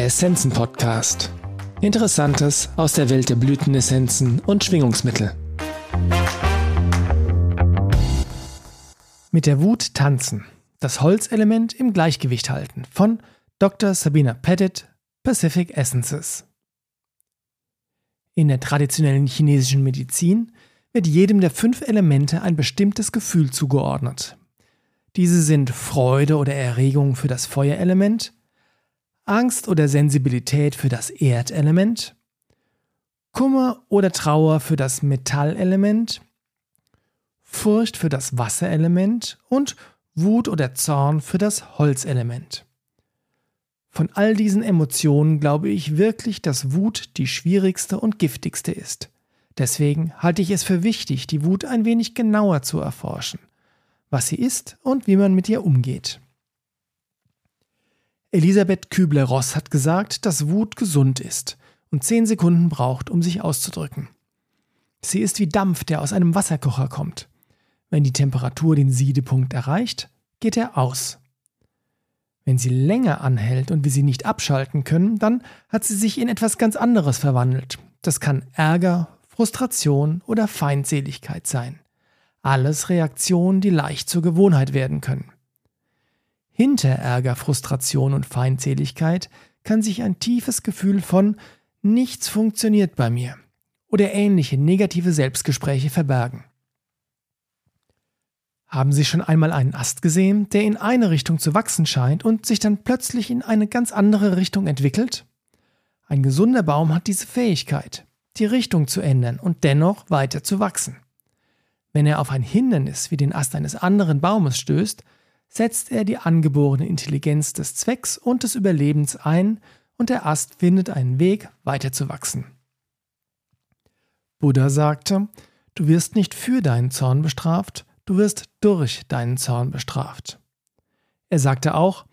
Der Essenzen Podcast. Interessantes aus der Welt der Blütenessenzen und Schwingungsmittel. Mit der Wut tanzen. Das Holzelement im Gleichgewicht halten von Dr. Sabina Pettit, Pacific Essences. In der traditionellen chinesischen Medizin wird jedem der fünf Elemente ein bestimmtes Gefühl zugeordnet. Diese sind Freude oder Erregung für das Feuerelement, Angst oder Sensibilität für das Erdelement, Kummer oder Trauer für das Metallelement, Furcht für das Wasserelement und Wut oder Zorn für das Holzelement. Von all diesen Emotionen glaube ich wirklich, dass Wut die schwierigste und giftigste ist. Deswegen halte ich es für wichtig, die Wut ein wenig genauer zu erforschen, was sie ist und wie man mit ihr umgeht. Elisabeth Kübler-Ross hat gesagt, dass Wut gesund ist und zehn Sekunden braucht, um sich auszudrücken. Sie ist wie Dampf, der aus einem Wasserkocher kommt. Wenn die Temperatur den Siedepunkt erreicht, geht er aus. Wenn sie länger anhält und wir sie nicht abschalten können, dann hat sie sich in etwas ganz anderes verwandelt. Das kann Ärger, Frustration oder Feindseligkeit sein. Alles Reaktionen, die leicht zur Gewohnheit werden können. Hinter Ärger, Frustration und Feindseligkeit kann sich ein tiefes Gefühl von nichts funktioniert bei mir oder ähnliche negative Selbstgespräche verbergen. Haben Sie schon einmal einen Ast gesehen, der in eine Richtung zu wachsen scheint und sich dann plötzlich in eine ganz andere Richtung entwickelt? Ein gesunder Baum hat diese Fähigkeit, die Richtung zu ändern und dennoch weiter zu wachsen. Wenn er auf ein Hindernis wie den Ast eines anderen Baumes stößt, setzt er die angeborene Intelligenz des Zwecks und des Überlebens ein und der Ast findet einen Weg, weiterzuwachsen. Buddha sagte, du wirst nicht für deinen Zorn bestraft, du wirst durch deinen Zorn bestraft. Er sagte auch,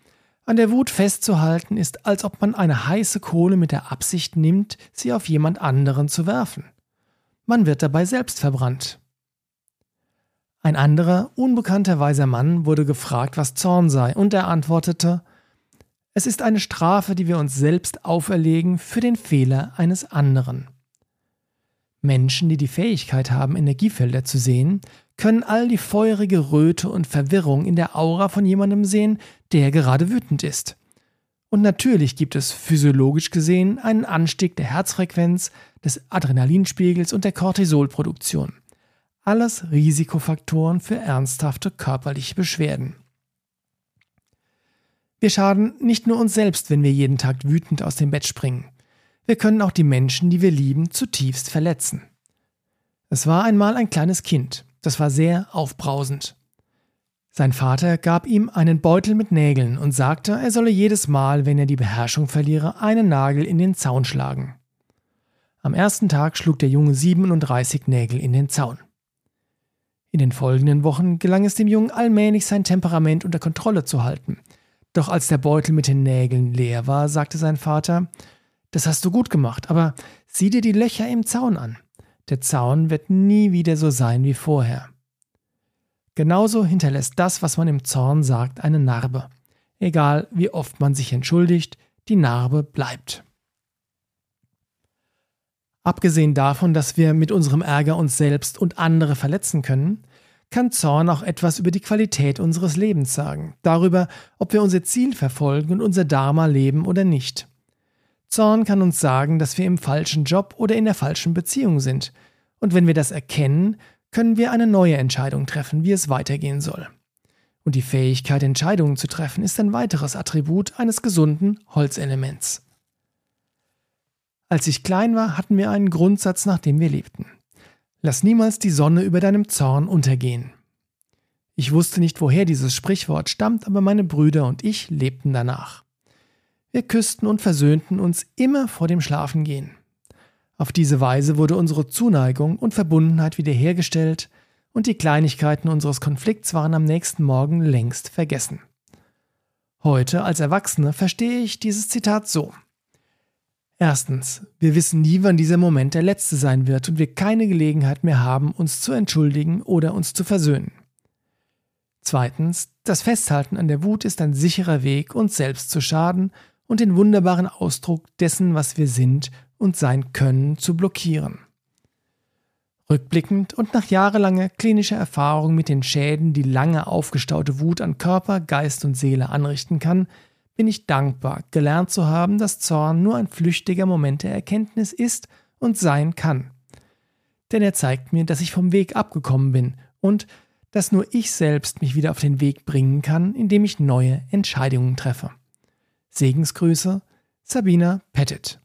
an der Wut festzuhalten ist, als ob man eine heiße Kohle mit der Absicht nimmt, sie auf jemand anderen zu werfen. Man wird dabei selbst verbrannt. Ein anderer, unbekannter weiser Mann wurde gefragt, was Zorn sei, und er antwortete, es ist eine Strafe, die wir uns selbst auferlegen für den Fehler eines anderen. Menschen, die die Fähigkeit haben, Energiefelder zu sehen, können all die feurige Röte und Verwirrung in der Aura von jemandem sehen, der gerade wütend ist. Und natürlich gibt es physiologisch gesehen einen Anstieg der Herzfrequenz, des Adrenalinspiegels und der Cortisolproduktion alles Risikofaktoren für ernsthafte körperliche Beschwerden. Wir schaden nicht nur uns selbst, wenn wir jeden Tag wütend aus dem Bett springen. Wir können auch die Menschen, die wir lieben, zutiefst verletzen. Es war einmal ein kleines Kind, das war sehr aufbrausend. Sein Vater gab ihm einen Beutel mit Nägeln und sagte, er solle jedes Mal, wenn er die Beherrschung verliere, einen Nagel in den Zaun schlagen. Am ersten Tag schlug der Junge 37 Nägel in den Zaun. In den folgenden Wochen gelang es dem Jungen allmählich sein Temperament unter Kontrolle zu halten. Doch als der Beutel mit den Nägeln leer war, sagte sein Vater, das hast du gut gemacht, aber sieh dir die Löcher im Zaun an. Der Zaun wird nie wieder so sein wie vorher. Genauso hinterlässt das, was man im Zorn sagt, eine Narbe. Egal wie oft man sich entschuldigt, die Narbe bleibt. Abgesehen davon, dass wir mit unserem Ärger uns selbst und andere verletzen können, kann Zorn auch etwas über die Qualität unseres Lebens sagen, darüber, ob wir unser Ziel verfolgen und unser Dharma leben oder nicht. Zorn kann uns sagen, dass wir im falschen Job oder in der falschen Beziehung sind, und wenn wir das erkennen, können wir eine neue Entscheidung treffen, wie es weitergehen soll. Und die Fähigkeit, Entscheidungen zu treffen, ist ein weiteres Attribut eines gesunden Holzelements. Als ich klein war, hatten wir einen Grundsatz, nach dem wir lebten. Lass niemals die Sonne über deinem Zorn untergehen. Ich wusste nicht, woher dieses Sprichwort stammt, aber meine Brüder und ich lebten danach. Wir küssten und versöhnten uns immer vor dem Schlafengehen. Auf diese Weise wurde unsere Zuneigung und Verbundenheit wiederhergestellt und die Kleinigkeiten unseres Konflikts waren am nächsten Morgen längst vergessen. Heute als Erwachsene verstehe ich dieses Zitat so. Erstens, wir wissen nie, wann dieser Moment der letzte sein wird und wir keine Gelegenheit mehr haben, uns zu entschuldigen oder uns zu versöhnen. Zweitens, das Festhalten an der Wut ist ein sicherer Weg, uns selbst zu schaden und den wunderbaren Ausdruck dessen, was wir sind und sein können, zu blockieren. Rückblickend und nach jahrelanger klinischer Erfahrung mit den Schäden, die lange aufgestaute Wut an Körper, Geist und Seele anrichten kann, bin ich dankbar, gelernt zu haben, dass Zorn nur ein flüchtiger Moment der Erkenntnis ist und sein kann. Denn er zeigt mir, dass ich vom Weg abgekommen bin und dass nur ich selbst mich wieder auf den Weg bringen kann, indem ich neue Entscheidungen treffe. Segensgrüße, Sabina Pettit.